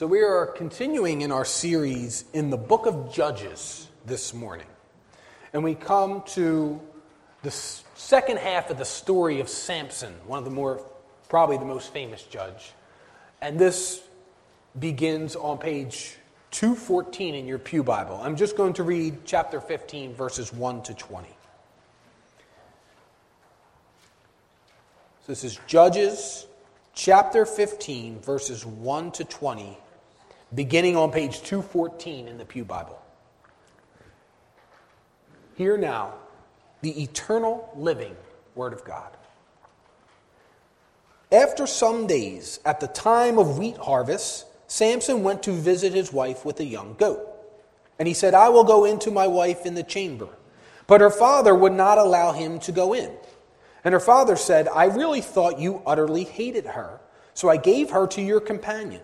So, we are continuing in our series in the book of Judges this morning. And we come to the second half of the story of Samson, one of the more, probably the most famous judge. And this begins on page 214 in your Pew Bible. I'm just going to read chapter 15, verses 1 to 20. So this is Judges chapter 15, verses 1 to 20 beginning on page 214 in the Pew Bible. Hear now the eternal living Word of God. After some days, at the time of wheat harvest, Samson went to visit his wife with a young goat. And he said, I will go into my wife in the chamber. But her father would not allow him to go in. And her father said, I really thought you utterly hated her, so I gave her to your companion.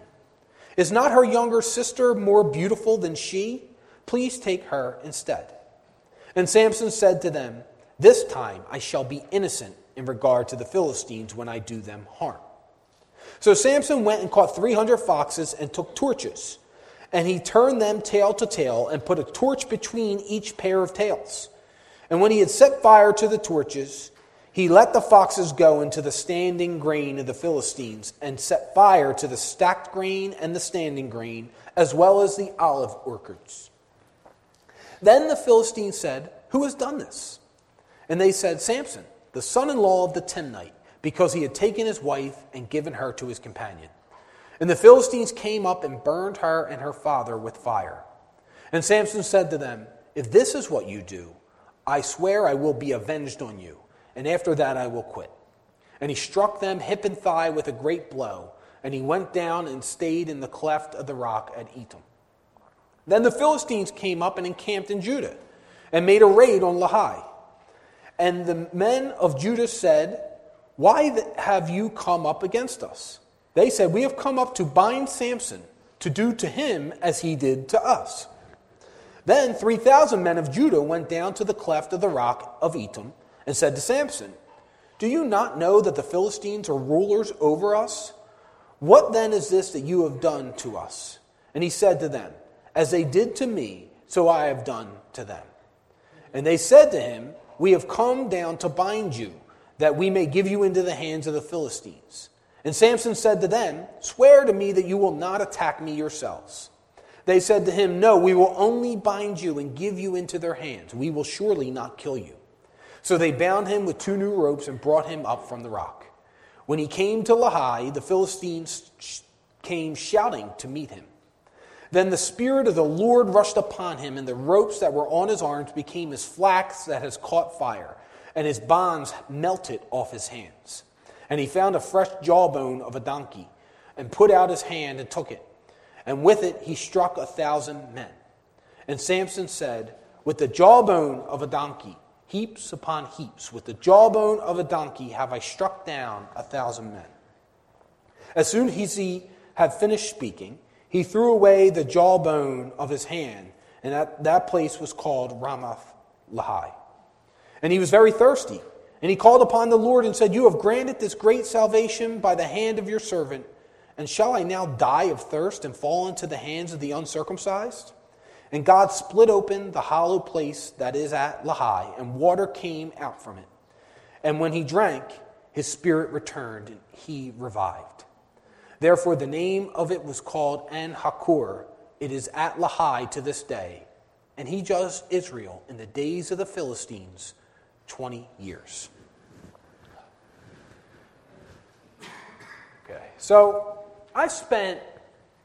Is not her younger sister more beautiful than she? Please take her instead. And Samson said to them, This time I shall be innocent in regard to the Philistines when I do them harm. So Samson went and caught 300 foxes and took torches. And he turned them tail to tail and put a torch between each pair of tails. And when he had set fire to the torches, he let the foxes go into the standing grain of the Philistines and set fire to the stacked grain and the standing grain, as well as the olive orchards. Then the Philistines said, Who has done this? And they said, Samson, the son in law of the Timnite, because he had taken his wife and given her to his companion. And the Philistines came up and burned her and her father with fire. And Samson said to them, If this is what you do, I swear I will be avenged on you and after that I will quit. And he struck them hip and thigh with a great blow, and he went down and stayed in the cleft of the rock at Etam. Then the Philistines came up and encamped in Judah, and made a raid on Lehi. And the men of Judah said, Why have you come up against us? They said, We have come up to bind Samson, to do to him as he did to us. Then 3,000 men of Judah went down to the cleft of the rock of Etam and said to Samson, Do you not know that the Philistines are rulers over us? What then is this that you have done to us? And he said to them, As they did to me, so I have done to them. And they said to him, We have come down to bind you, that we may give you into the hands of the Philistines. And Samson said to them, Swear to me that you will not attack me yourselves. They said to him, No, we will only bind you and give you into their hands. We will surely not kill you. So they bound him with two new ropes and brought him up from the rock. When he came to Lehi, the Philistines came shouting to meet him. Then the Spirit of the Lord rushed upon him, and the ropes that were on his arms became as flax that has caught fire, and his bonds melted off his hands. And he found a fresh jawbone of a donkey, and put out his hand and took it. And with it he struck a thousand men. And Samson said, With the jawbone of a donkey, Heaps upon heaps, with the jawbone of a donkey, have I struck down a thousand men. As soon as he had finished speaking, he threw away the jawbone of his hand, and that, that place was called Ramath Lehi. And he was very thirsty, and he called upon the Lord and said, You have granted this great salvation by the hand of your servant, and shall I now die of thirst and fall into the hands of the uncircumcised? And God split open the hollow place that is at Lehi, and water came out from it. And when he drank, his spirit returned, and he revived. Therefore, the name of it was called En Hakkore. It is at Lehi to this day. And he judged Israel in the days of the Philistines 20 years. Okay, so I spent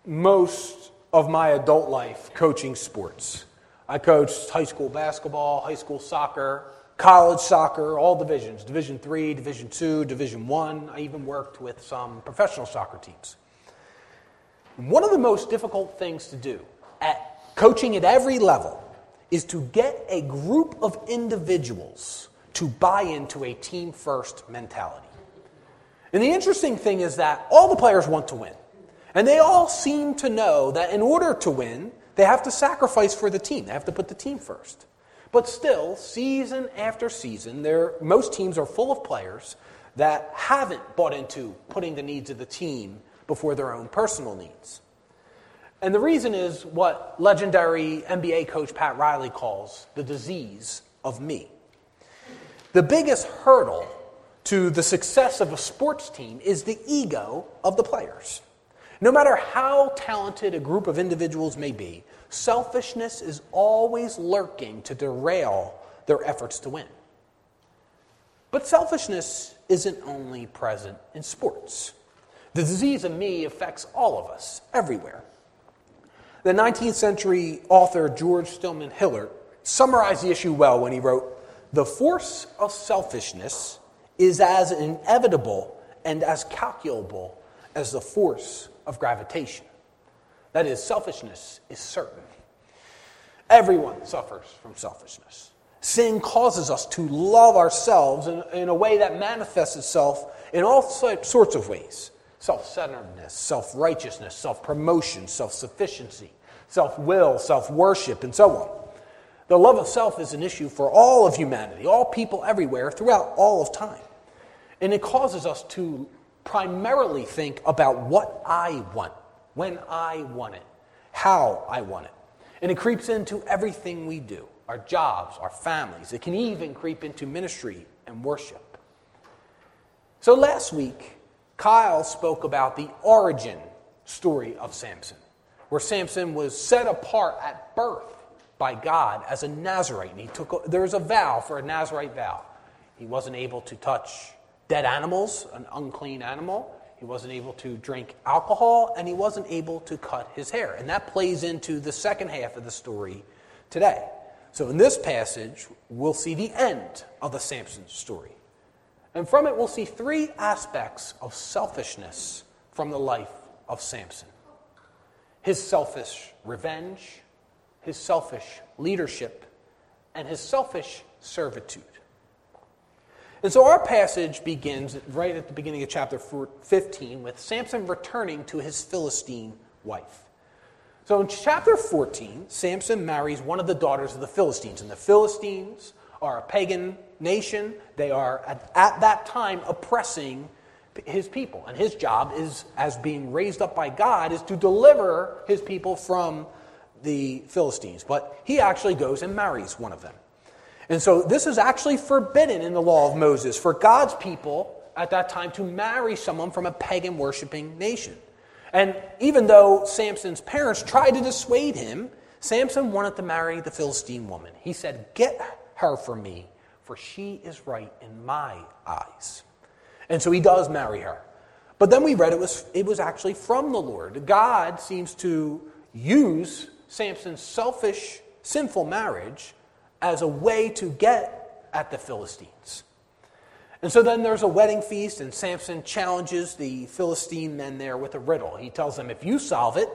most of my adult life coaching sports. I coached high school basketball, high school soccer, college soccer, all divisions, Division 3, Division 2, Division 1. I even worked with some professional soccer teams. One of the most difficult things to do at coaching at every level is to get a group of individuals to buy into a team first mentality. And the interesting thing is that all the players want to win. And they all seem to know that in order to win, they have to sacrifice for the team. They have to put the team first. But still, season after season, most teams are full of players that haven't bought into putting the needs of the team before their own personal needs. And the reason is what legendary NBA coach Pat Riley calls the disease of me. The biggest hurdle to the success of a sports team is the ego of the players. No matter how talented a group of individuals may be, selfishness is always lurking to derail their efforts to win. But selfishness isn't only present in sports. The disease of me affects all of us, everywhere. The 19th century author George Stillman Hillard summarized the issue well when he wrote The force of selfishness is as inevitable and as calculable as the force of gravitation. That is, selfishness is certain. Everyone suffers from selfishness. Sin causes us to love ourselves in, in a way that manifests itself in all sorts of ways self centeredness, self righteousness, self promotion, self sufficiency, self will, self worship, and so on. The love of self is an issue for all of humanity, all people everywhere, throughout all of time. And it causes us to primarily think about what I want, when I want it, how I want it. And it creeps into everything we do our jobs, our families. It can even creep into ministry and worship. So last week, Kyle spoke about the origin story of Samson, where Samson was set apart at birth by God as a Nazarite. And he took there was a vow for a Nazarite vow. He wasn't able to touch dead animals, an unclean animal. He wasn't able to drink alcohol, and he wasn't able to cut his hair. And that plays into the second half of the story today. So, in this passage, we'll see the end of the Samson story. And from it, we'll see three aspects of selfishness from the life of Samson his selfish revenge, his selfish leadership, and his selfish servitude. And so our passage begins right at the beginning of chapter 15 with Samson returning to his Philistine wife. So in chapter 14, Samson marries one of the daughters of the Philistines. And the Philistines are a pagan nation. They are, at, at that time, oppressing his people. And his job is, as being raised up by God, is to deliver his people from the Philistines. But he actually goes and marries one of them. And so this is actually forbidden in the law of Moses for God's people at that time to marry someone from a pagan worshiping nation. And even though Samson's parents tried to dissuade him, Samson wanted to marry the Philistine woman. He said, Get her for me, for she is right in my eyes. And so he does marry her. But then we read it was, it was actually from the Lord. God seems to use Samson's selfish, sinful marriage as a way to get at the Philistines. And so then there's a wedding feast, and Samson challenges the Philistine men there with a riddle. He tells them, If you solve it,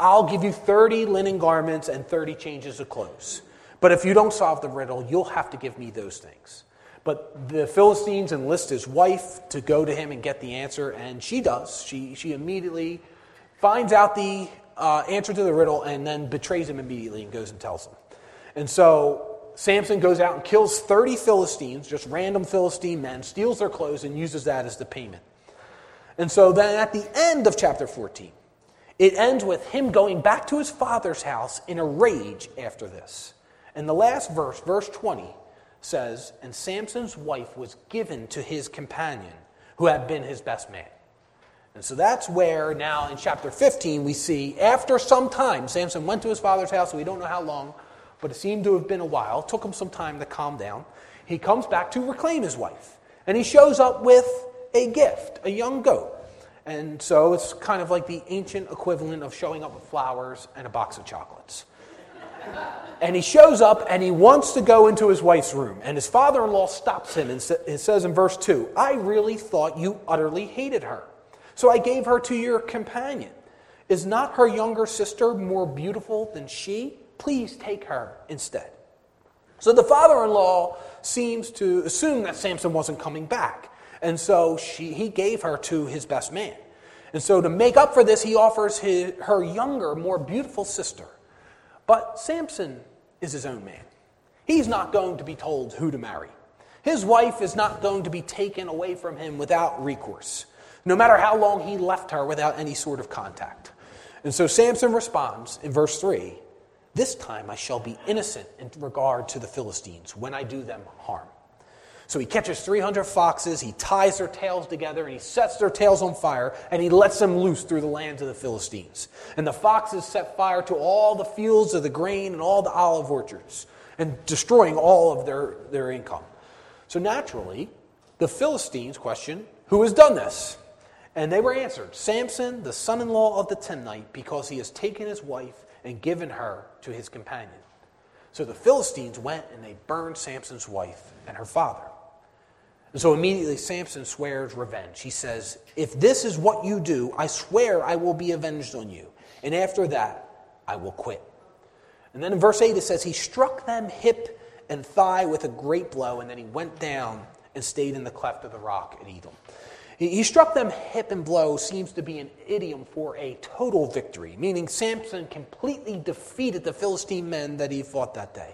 I'll give you 30 linen garments and 30 changes of clothes. But if you don't solve the riddle, you'll have to give me those things. But the Philistines enlist his wife to go to him and get the answer, and she does. She, she immediately finds out the uh, answer to the riddle and then betrays him immediately and goes and tells him. And so Samson goes out and kills 30 Philistines, just random Philistine men, steals their clothes, and uses that as the payment. And so then at the end of chapter 14, it ends with him going back to his father's house in a rage after this. And the last verse, verse 20, says, And Samson's wife was given to his companion, who had been his best man. And so that's where now in chapter 15 we see, after some time, Samson went to his father's house, we don't know how long, but it seemed to have been a while. It took him some time to calm down. He comes back to reclaim his wife. And he shows up with a gift, a young goat. And so it's kind of like the ancient equivalent of showing up with flowers and a box of chocolates. and he shows up and he wants to go into his wife's room. And his father in law stops him and says in verse 2 I really thought you utterly hated her. So I gave her to your companion. Is not her younger sister more beautiful than she? Please take her instead. So the father in law seems to assume that Samson wasn't coming back. And so she, he gave her to his best man. And so to make up for this, he offers his, her younger, more beautiful sister. But Samson is his own man. He's not going to be told who to marry. His wife is not going to be taken away from him without recourse, no matter how long he left her without any sort of contact. And so Samson responds in verse 3 This time I shall be innocent in regard to the Philistines when I do them harm. So he catches 300 foxes, he ties their tails together, and he sets their tails on fire, and he lets them loose through the lands of the Philistines. And the foxes set fire to all the fields of the grain and all the olive orchards, and destroying all of their, their income. So naturally, the Philistines question, Who has done this? And they were answered, Samson, the son in law of the Timnite, because he has taken his wife and given her to his companion. So the Philistines went and they burned Samson's wife and her father. And so immediately Samson swears revenge. He says, If this is what you do, I swear I will be avenged on you. And after that, I will quit. And then in verse 8 it says, He struck them hip and thigh with a great blow, and then he went down and stayed in the cleft of the rock at Etam. He struck them hip and blow seems to be an idiom for a total victory, meaning Samson completely defeated the Philistine men that he fought that day.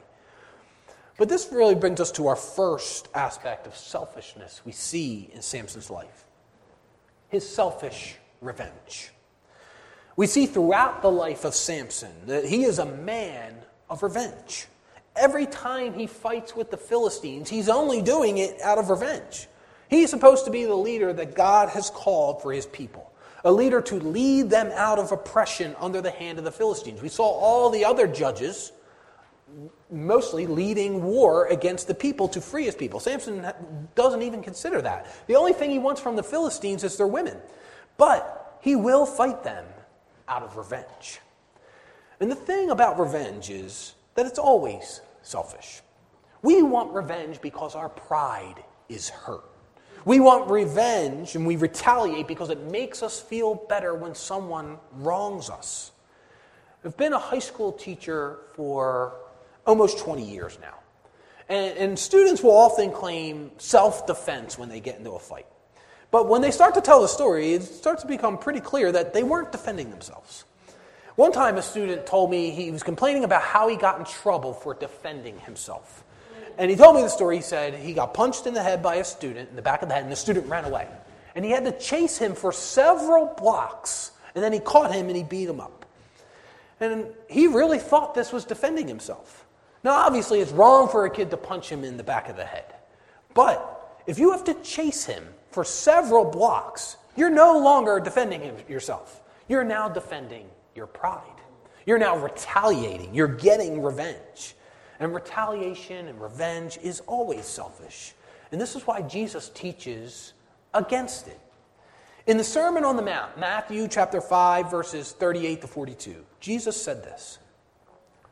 But this really brings us to our first aspect of selfishness we see in Samson's life his selfish revenge. We see throughout the life of Samson that he is a man of revenge. Every time he fights with the Philistines, he's only doing it out of revenge. He's supposed to be the leader that God has called for his people, a leader to lead them out of oppression under the hand of the Philistines. We saw all the other judges mostly leading war against the people to free his people. Samson doesn't even consider that. The only thing he wants from the Philistines is their women. But he will fight them out of revenge. And the thing about revenge is that it's always selfish. We want revenge because our pride is hurt. We want revenge and we retaliate because it makes us feel better when someone wrongs us. I've been a high school teacher for almost 20 years now. And, and students will often claim self defense when they get into a fight. But when they start to tell the story, it starts to become pretty clear that they weren't defending themselves. One time, a student told me he was complaining about how he got in trouble for defending himself. And he told me the story. He said he got punched in the head by a student in the back of the head, and the student ran away. And he had to chase him for several blocks, and then he caught him and he beat him up. And he really thought this was defending himself. Now, obviously, it's wrong for a kid to punch him in the back of the head. But if you have to chase him for several blocks, you're no longer defending him, yourself. You're now defending your pride. You're now retaliating. You're getting revenge. And retaliation and revenge is always selfish. And this is why Jesus teaches against it. In the Sermon on the Mount, Matthew chapter 5, verses 38 to 42, Jesus said this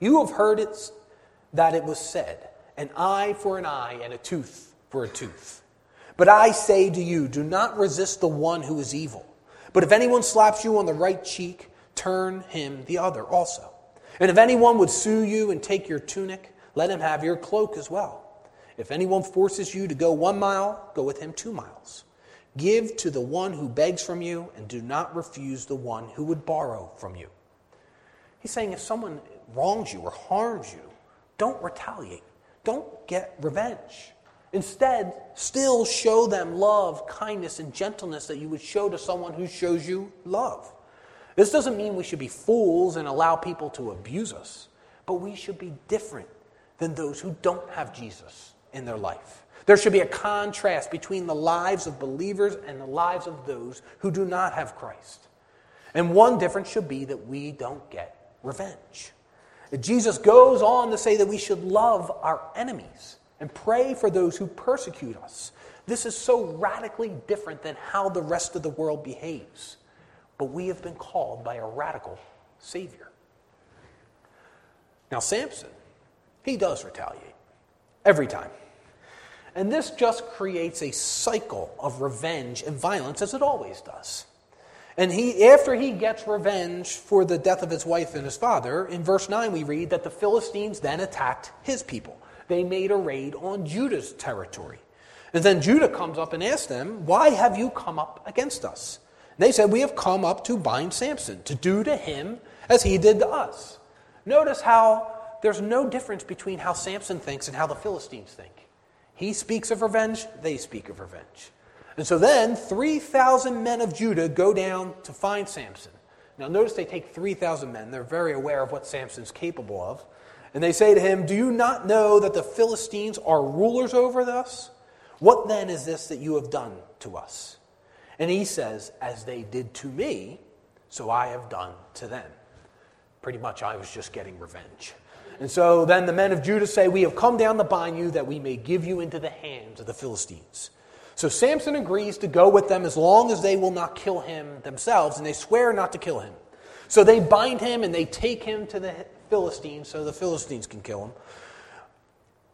You have heard it that it was said, an eye for an eye and a tooth for a tooth. But I say to you, do not resist the one who is evil. But if anyone slaps you on the right cheek, turn him the other also. And if anyone would sue you and take your tunic, let him have your cloak as well. If anyone forces you to go one mile, go with him two miles. Give to the one who begs from you, and do not refuse the one who would borrow from you. He's saying if someone wrongs you or harms you, don't retaliate. Don't get revenge. Instead, still show them love, kindness, and gentleness that you would show to someone who shows you love. This doesn't mean we should be fools and allow people to abuse us, but we should be different than those who don't have Jesus in their life. There should be a contrast between the lives of believers and the lives of those who do not have Christ. And one difference should be that we don't get revenge. Jesus goes on to say that we should love our enemies and pray for those who persecute us. This is so radically different than how the rest of the world behaves. But we have been called by a radical Savior. Now, Samson, he does retaliate every time. And this just creates a cycle of revenge and violence, as it always does. And he, after he gets revenge for the death of his wife and his father, in verse 9 we read that the Philistines then attacked his people. They made a raid on Judah's territory. And then Judah comes up and asks them, Why have you come up against us? And they said, We have come up to bind Samson, to do to him as he did to us. Notice how there's no difference between how Samson thinks and how the Philistines think. He speaks of revenge, they speak of revenge. And so then 3,000 men of Judah go down to find Samson. Now, notice they take 3,000 men. They're very aware of what Samson's capable of. And they say to him, Do you not know that the Philistines are rulers over us? What then is this that you have done to us? And he says, As they did to me, so I have done to them. Pretty much, I was just getting revenge. And so then the men of Judah say, We have come down to bind you that we may give you into the hands of the Philistines. So Samson agrees to go with them as long as they will not kill him themselves, and they swear not to kill him. So they bind him and they take him to the Philistines so the Philistines can kill him.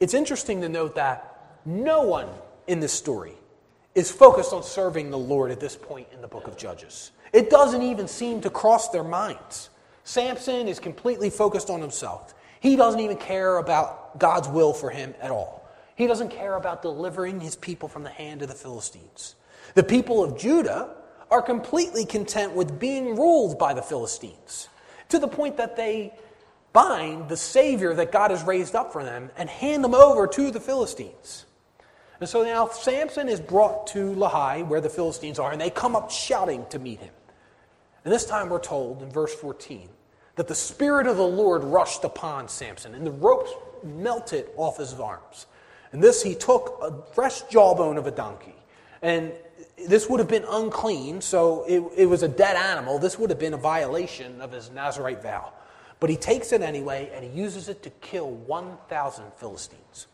It's interesting to note that no one in this story is focused on serving the Lord at this point in the book of Judges. It doesn't even seem to cross their minds. Samson is completely focused on himself. He doesn't even care about God's will for him at all. He doesn't care about delivering his people from the hand of the Philistines. The people of Judah are completely content with being ruled by the Philistines to the point that they bind the Savior that God has raised up for them and hand them over to the Philistines. And so now Samson is brought to Lehi, where the Philistines are, and they come up shouting to meet him. And this time we're told in verse 14 that the Spirit of the Lord rushed upon Samson, and the ropes melted off his arms. And this he took a fresh jawbone of a donkey. And this would have been unclean, so it, it was a dead animal. This would have been a violation of his Nazarite vow. But he takes it anyway, and he uses it to kill 1,000 Philistines.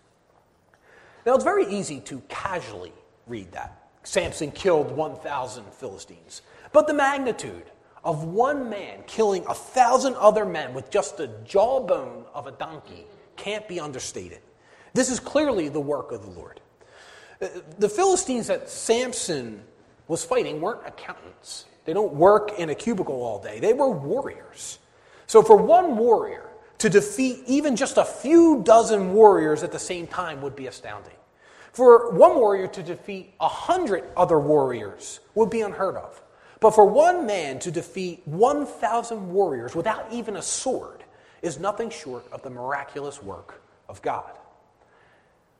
Now, it's very easy to casually read that. Samson killed 1,000 Philistines. But the magnitude of one man killing a thousand other men with just the jawbone of a donkey can't be understated. This is clearly the work of the Lord. Uh, the Philistines that Samson was fighting weren't accountants. They don't work in a cubicle all day. They were warriors. So for one warrior to defeat even just a few dozen warriors at the same time would be astounding. For one warrior to defeat a hundred other warriors would be unheard of. But for one man to defeat 1,000 warriors without even a sword is nothing short of the miraculous work of God.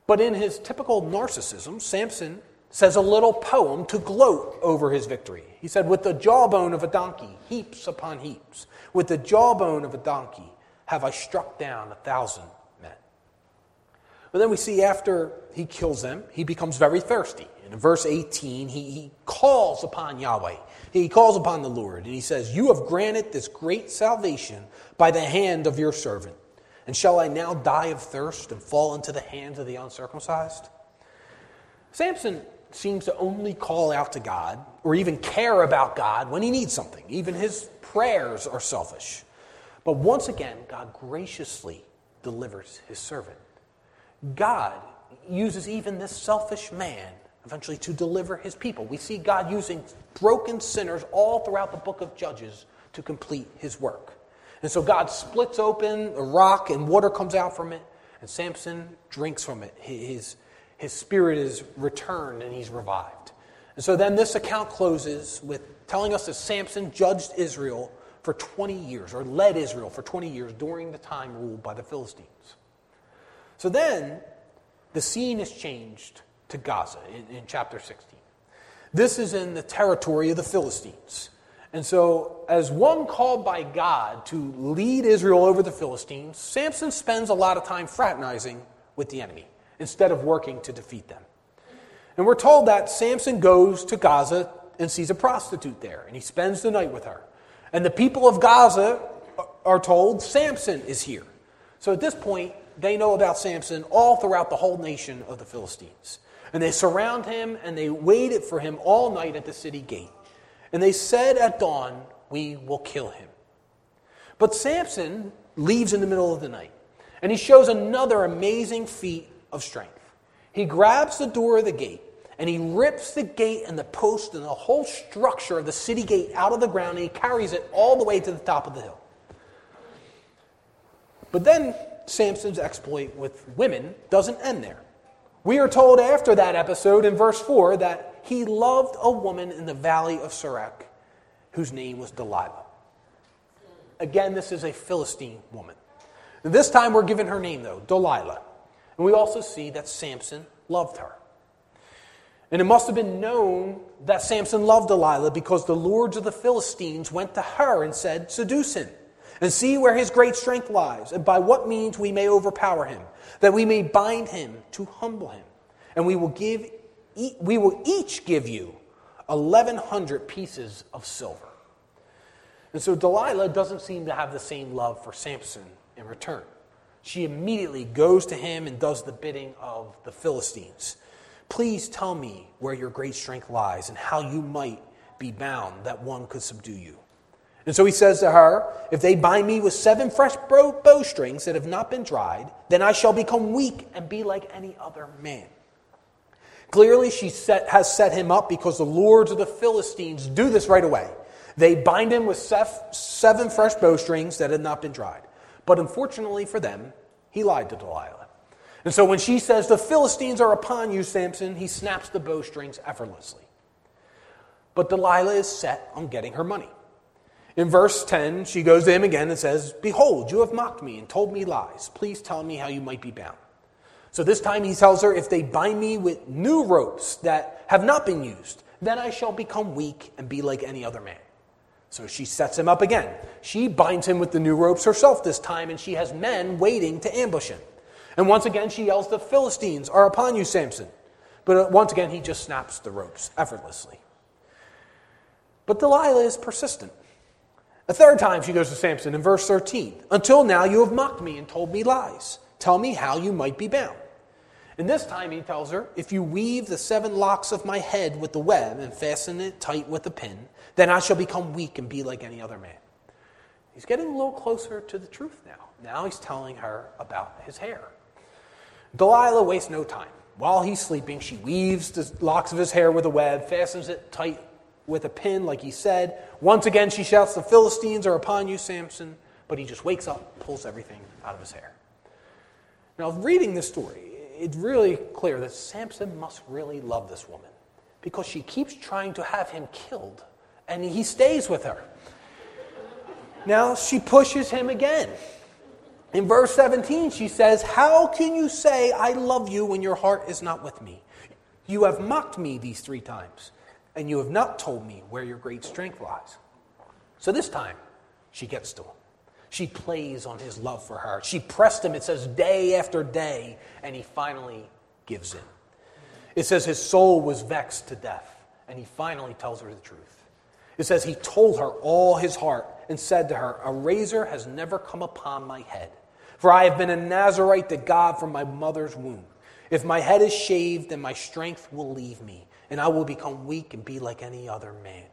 But in his typical narcissism, Samson says a little poem to gloat over his victory. He said, With the jawbone of a donkey, heaps upon heaps, with the jawbone of a donkey, have I struck down a thousand men. but then we see after he kills them, he becomes very thirsty. In verse 18, he, he calls upon Yahweh. He calls upon the Lord, and he says, You have granted this great salvation by the hand of your servant. And shall I now die of thirst and fall into the hands of the uncircumcised? Samson seems to only call out to God or even care about God when he needs something. Even his prayers are selfish. But once again, God graciously delivers his servant. God uses even this selfish man eventually to deliver his people. We see God using broken sinners all throughout the book of Judges to complete his work. And so God splits open a rock and water comes out from it, and Samson drinks from it. His, his spirit is returned and he's revived. And so then this account closes with telling us that Samson judged Israel for 20 years, or led Israel for 20 years during the time ruled by the Philistines. So then the scene is changed to Gaza in, in chapter 16. This is in the territory of the Philistines. And so, as one called by God to lead Israel over the Philistines, Samson spends a lot of time fraternizing with the enemy instead of working to defeat them. And we're told that Samson goes to Gaza and sees a prostitute there, and he spends the night with her. And the people of Gaza are told Samson is here. So at this point, they know about Samson all throughout the whole nation of the Philistines. And they surround him and they waited for him all night at the city gate. And they said at dawn, We will kill him. But Samson leaves in the middle of the night. And he shows another amazing feat of strength. He grabs the door of the gate and he rips the gate and the post and the whole structure of the city gate out of the ground and he carries it all the way to the top of the hill. But then Samson's exploit with women doesn't end there. We are told after that episode in verse 4 that he loved a woman in the valley of Sorek whose name was Delilah. Again, this is a Philistine woman. This time we're given her name, though, Delilah. And we also see that Samson loved her. And it must have been known that Samson loved Delilah because the lords of the Philistines went to her and said, Seduce him, and see where his great strength lies, and by what means we may overpower him, that we may bind him to humble him. And we will, give, we will each give you 1,100 pieces of silver. And so Delilah doesn't seem to have the same love for Samson in return. She immediately goes to him and does the bidding of the Philistines. Please tell me where your great strength lies and how you might be bound that one could subdue you. And so he says to her, If they bind me with seven fresh bowstrings that have not been dried, then I shall become weak and be like any other man. Clearly, she set, has set him up because the lords of the Philistines do this right away. They bind him with seven fresh bowstrings that had not been dried. But unfortunately for them, he lied to Delilah. And so when she says, The Philistines are upon you, Samson, he snaps the bowstrings effortlessly. But Delilah is set on getting her money. In verse 10, she goes to him again and says, Behold, you have mocked me and told me lies. Please tell me how you might be bound. So this time he tells her, If they bind me with new ropes that have not been used, then I shall become weak and be like any other man. So she sets him up again. She binds him with the new ropes herself this time, and she has men waiting to ambush him. And once again, she yells, The Philistines are upon you, Samson. But uh, once again, he just snaps the ropes effortlessly. But Delilah is persistent. A third time, she goes to Samson in verse 13 Until now, you have mocked me and told me lies. Tell me how you might be bound. And this time, he tells her, If you weave the seven locks of my head with the web and fasten it tight with a pin, then I shall become weak and be like any other man. He's getting a little closer to the truth now. Now he's telling her about his hair. Delilah wastes no time. While he's sleeping, she weaves the locks of his hair with a web, fastens it tight with a pin, like he said. Once again, she shouts, The Philistines are upon you, Samson. But he just wakes up, pulls everything out of his hair. Now, reading this story, it's really clear that Samson must really love this woman because she keeps trying to have him killed, and he stays with her. Now, she pushes him again. In verse 17, she says, How can you say, I love you when your heart is not with me? You have mocked me these three times, and you have not told me where your great strength lies. So this time, she gets to him. She plays on his love for her. She pressed him, it says, day after day, and he finally gives in. It says his soul was vexed to death, and he finally tells her the truth. It says he told her all his heart and said to her, A razor has never come upon my head, for I have been a Nazarite to God from my mother's womb. If my head is shaved, then my strength will leave me, and I will become weak and be like any other man.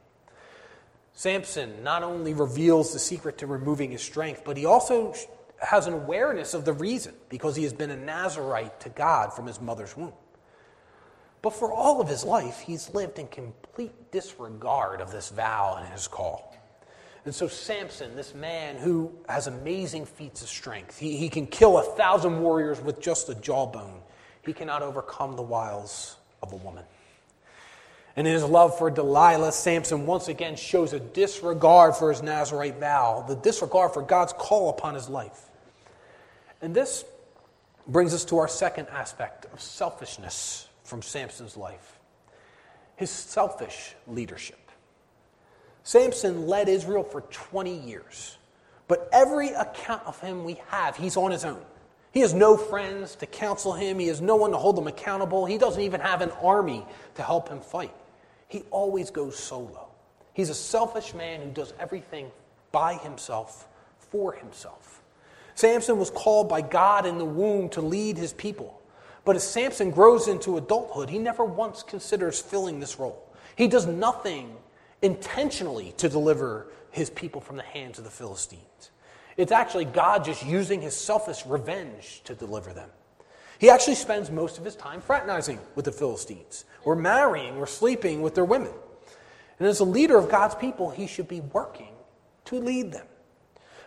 Samson not only reveals the secret to removing his strength, but he also has an awareness of the reason, because he has been a Nazarite to God from his mother's womb. But for all of his life, he's lived in complete disregard of this vow and his call. And so, Samson, this man who has amazing feats of strength, he, he can kill a thousand warriors with just a jawbone, he cannot overcome the wiles of a woman. And in his love for Delilah, Samson once again shows a disregard for his Nazarite vow, the disregard for God's call upon his life. And this brings us to our second aspect of selfishness from Samson's life his selfish leadership. Samson led Israel for 20 years. But every account of him we have, he's on his own. He has no friends to counsel him, he has no one to hold him accountable. He doesn't even have an army to help him fight. He always goes solo. He's a selfish man who does everything by himself, for himself. Samson was called by God in the womb to lead his people. But as Samson grows into adulthood, he never once considers filling this role. He does nothing intentionally to deliver his people from the hands of the Philistines. It's actually God just using his selfish revenge to deliver them. He actually spends most of his time fraternizing with the Philistines, or marrying, or sleeping with their women. And as a leader of God's people, he should be working to lead them.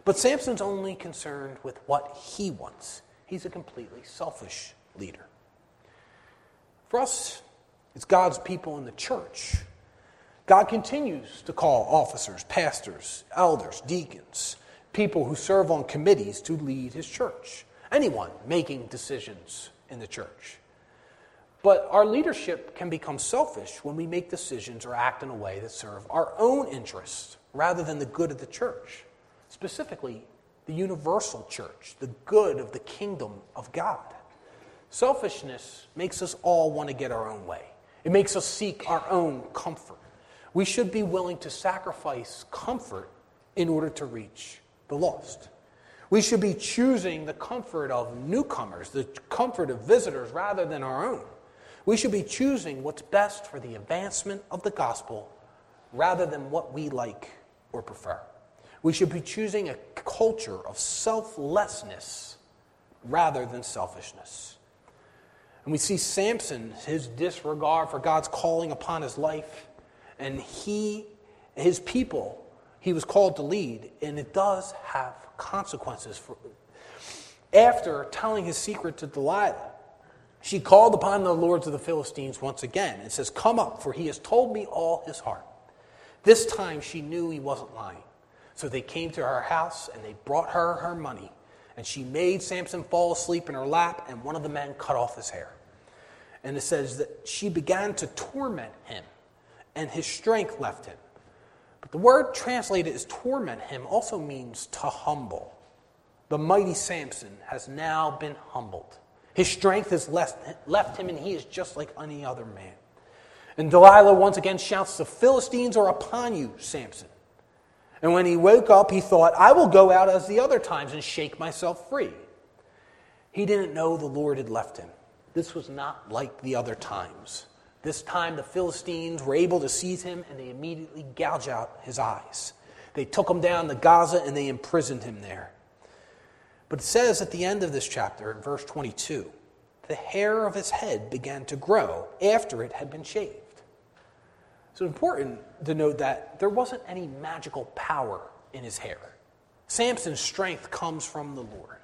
But Samson's only concerned with what he wants. He's a completely selfish leader. For us, it's God's people in the church God continues to call officers, pastors, elders, deacons, people who serve on committees to lead his church, anyone making decisions in the church. But our leadership can become selfish when we make decisions or act in a way that serve our own interests rather than the good of the church, specifically the universal church, the good of the kingdom of God. Selfishness makes us all want to get our own way. It makes us seek our own comfort. We should be willing to sacrifice comfort in order to reach the lost. We should be choosing the comfort of newcomers, the comfort of visitors, rather than our own. We should be choosing what's best for the advancement of the gospel rather than what we like or prefer. We should be choosing a culture of selflessness rather than selfishness. And we see Samson, his disregard for God's calling upon his life, and he, his people, he was called to lead, and it does have consequences. For, after telling his secret to Delilah, she called upon the lords of the Philistines once again and says, Come up, for he has told me all his heart. This time she knew he wasn't lying. So they came to her house and they brought her her money. And she made Samson fall asleep in her lap, and one of the men cut off his hair. And it says that she began to torment him, and his strength left him. But the word translated as torment him also means to humble. The mighty Samson has now been humbled. His strength has left, left him, and he is just like any other man. And Delilah once again shouts, The Philistines are upon you, Samson. And when he woke up, he thought, I will go out as the other times and shake myself free. He didn't know the Lord had left him. This was not like the other times. This time, the Philistines were able to seize him and they immediately gouge out his eyes. They took him down to Gaza and they imprisoned him there. But it says at the end of this chapter, in verse 22, the hair of his head began to grow after it had been shaved. So it's important to note that there wasn't any magical power in his hair. Samson's strength comes from the Lord.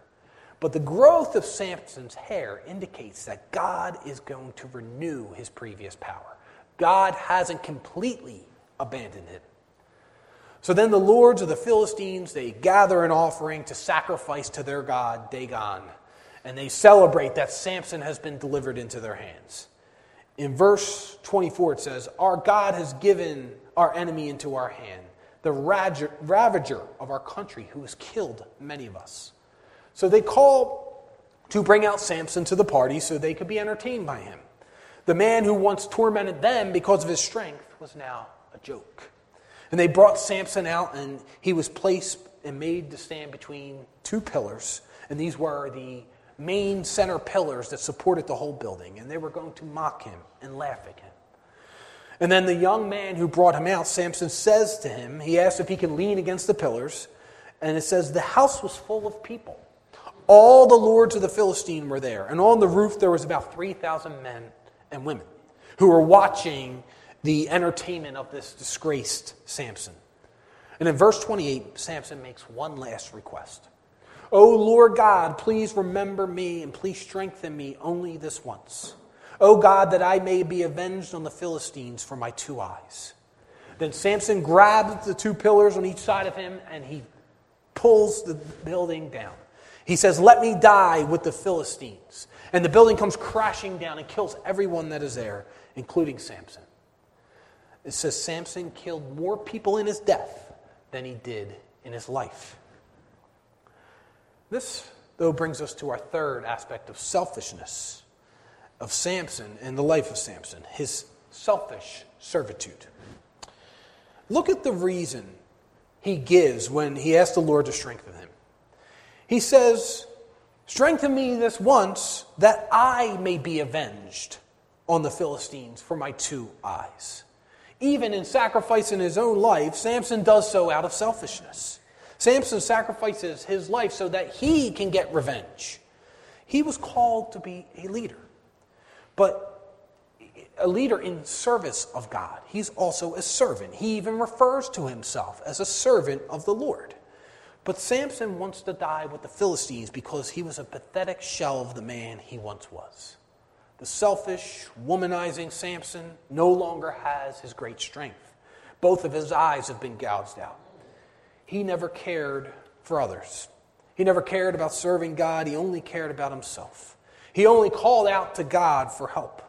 But the growth of Samson's hair indicates that God is going to renew his previous power. God hasn't completely abandoned him. So then the lords of the Philistines, they gather an offering to sacrifice to their god Dagon, and they celebrate that Samson has been delivered into their hands. In verse 24 it says, "Our God has given our enemy into our hand, the ravager of our country who has killed many of us." So they call to bring out Samson to the party so they could be entertained by him. The man who once tormented them because of his strength was now a joke. And they brought Samson out, and he was placed and made to stand between two pillars. And these were the main center pillars that supported the whole building. And they were going to mock him and laugh at him. And then the young man who brought him out, Samson, says to him, he asks if he can lean against the pillars. And it says, the house was full of people. All the lords of the Philistine were there. And on the roof there was about 3,000 men and women who were watching the entertainment of this disgraced Samson. And in verse 28, Samson makes one last request. O Lord God, please remember me and please strengthen me only this once. O God, that I may be avenged on the Philistines for my two eyes. Then Samson grabs the two pillars on each side of him and he pulls the building down. He says, Let me die with the Philistines. And the building comes crashing down and kills everyone that is there, including Samson. It says Samson killed more people in his death than he did in his life. This, though, brings us to our third aspect of selfishness of Samson and the life of Samson his selfish servitude. Look at the reason he gives when he asks the Lord to strengthen him. He says, Strengthen me this once that I may be avenged on the Philistines for my two eyes. Even in sacrificing his own life, Samson does so out of selfishness. Samson sacrifices his life so that he can get revenge. He was called to be a leader, but a leader in service of God. He's also a servant. He even refers to himself as a servant of the Lord. But Samson wants to die with the Philistines because he was a pathetic shell of the man he once was. The selfish, womanizing Samson no longer has his great strength. Both of his eyes have been gouged out. He never cared for others. He never cared about serving God. He only cared about himself. He only called out to God for help.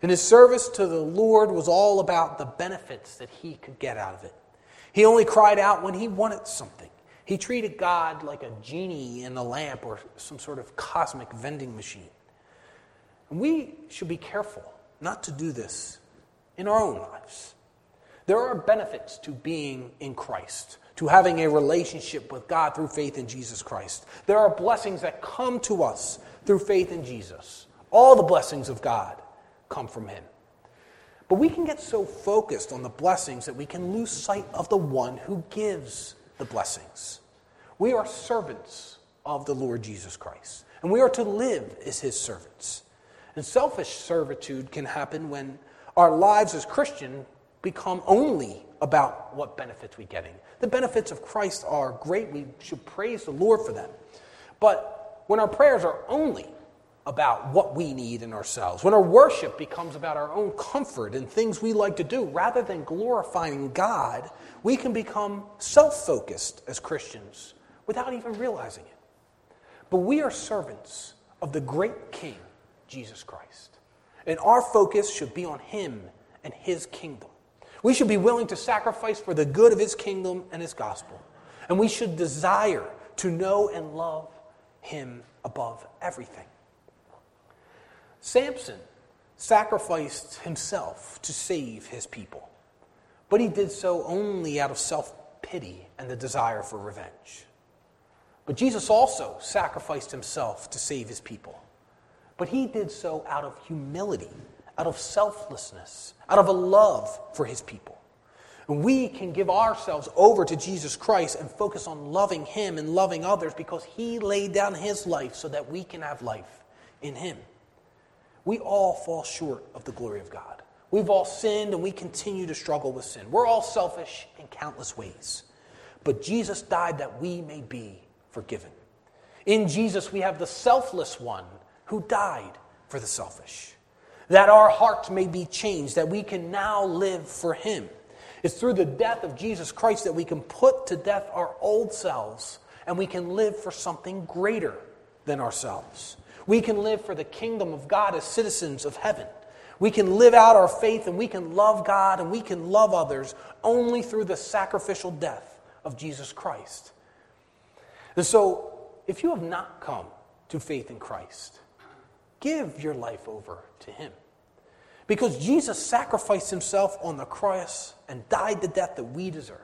And his service to the Lord was all about the benefits that he could get out of it. He only cried out when he wanted something. He treated God like a genie in a lamp or some sort of cosmic vending machine. And we should be careful not to do this in our own lives. There are benefits to being in Christ, to having a relationship with God through faith in Jesus Christ. There are blessings that come to us through faith in Jesus. All the blessings of God come from Him. But we can get so focused on the blessings that we can lose sight of the one who gives the blessings. We are servants of the Lord Jesus Christ, and we are to live as His servants. And selfish servitude can happen when our lives as Christian become only about what benefits we're getting. The benefits of Christ are great. We should praise the Lord for them. But when our prayers are only about what we need in ourselves, when our worship becomes about our own comfort and things we like to do rather than glorifying God, we can become self focused as Christians without even realizing it. But we are servants of the great King, Jesus Christ. And our focus should be on Him and His kingdom. We should be willing to sacrifice for the good of His kingdom and His gospel. And we should desire to know and love Him above everything. Samson sacrificed himself to save his people, but he did so only out of self pity and the desire for revenge. But Jesus also sacrificed himself to save his people, but he did so out of humility, out of selflessness, out of a love for his people. And we can give ourselves over to Jesus Christ and focus on loving him and loving others because he laid down his life so that we can have life in him. We all fall short of the glory of God. We've all sinned and we continue to struggle with sin. We're all selfish in countless ways. But Jesus died that we may be forgiven. In Jesus, we have the selfless one who died for the selfish. That our hearts may be changed, that we can now live for him. It's through the death of Jesus Christ that we can put to death our old selves and we can live for something greater than ourselves. We can live for the kingdom of God as citizens of heaven. We can live out our faith and we can love God and we can love others only through the sacrificial death of Jesus Christ. And so, if you have not come to faith in Christ, give your life over to Him. Because Jesus sacrificed Himself on the cross and died the death that we deserve.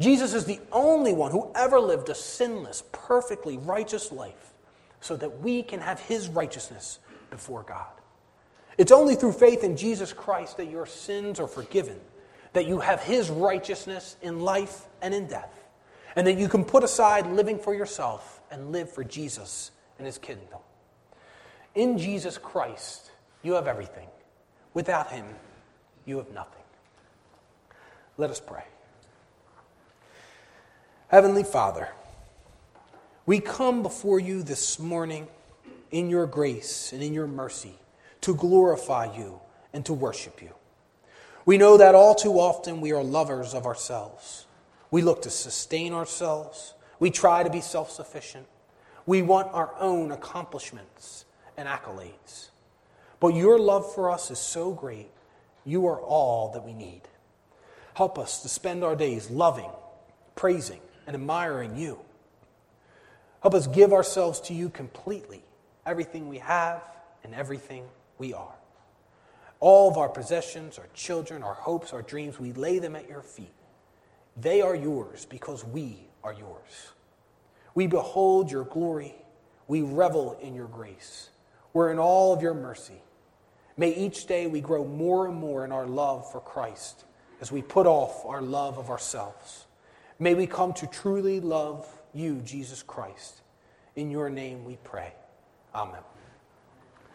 Jesus is the only one who ever lived a sinless, perfectly righteous life so that we can have his righteousness before God. It's only through faith in Jesus Christ that your sins are forgiven, that you have his righteousness in life and in death, and that you can put aside living for yourself and live for Jesus and his kingdom. In Jesus Christ, you have everything. Without him, you have nothing. Let us pray. Heavenly Father, we come before you this morning in your grace and in your mercy to glorify you and to worship you. We know that all too often we are lovers of ourselves. We look to sustain ourselves. We try to be self sufficient. We want our own accomplishments and accolades. But your love for us is so great, you are all that we need. Help us to spend our days loving, praising, and admiring you. Help us give ourselves to you completely, everything we have and everything we are. All of our possessions, our children, our hopes, our dreams, we lay them at your feet. They are yours because we are yours. We behold your glory. We revel in your grace. We're in all of your mercy. May each day we grow more and more in our love for Christ as we put off our love of ourselves. May we come to truly love you, Jesus Christ. In your name we pray. Amen.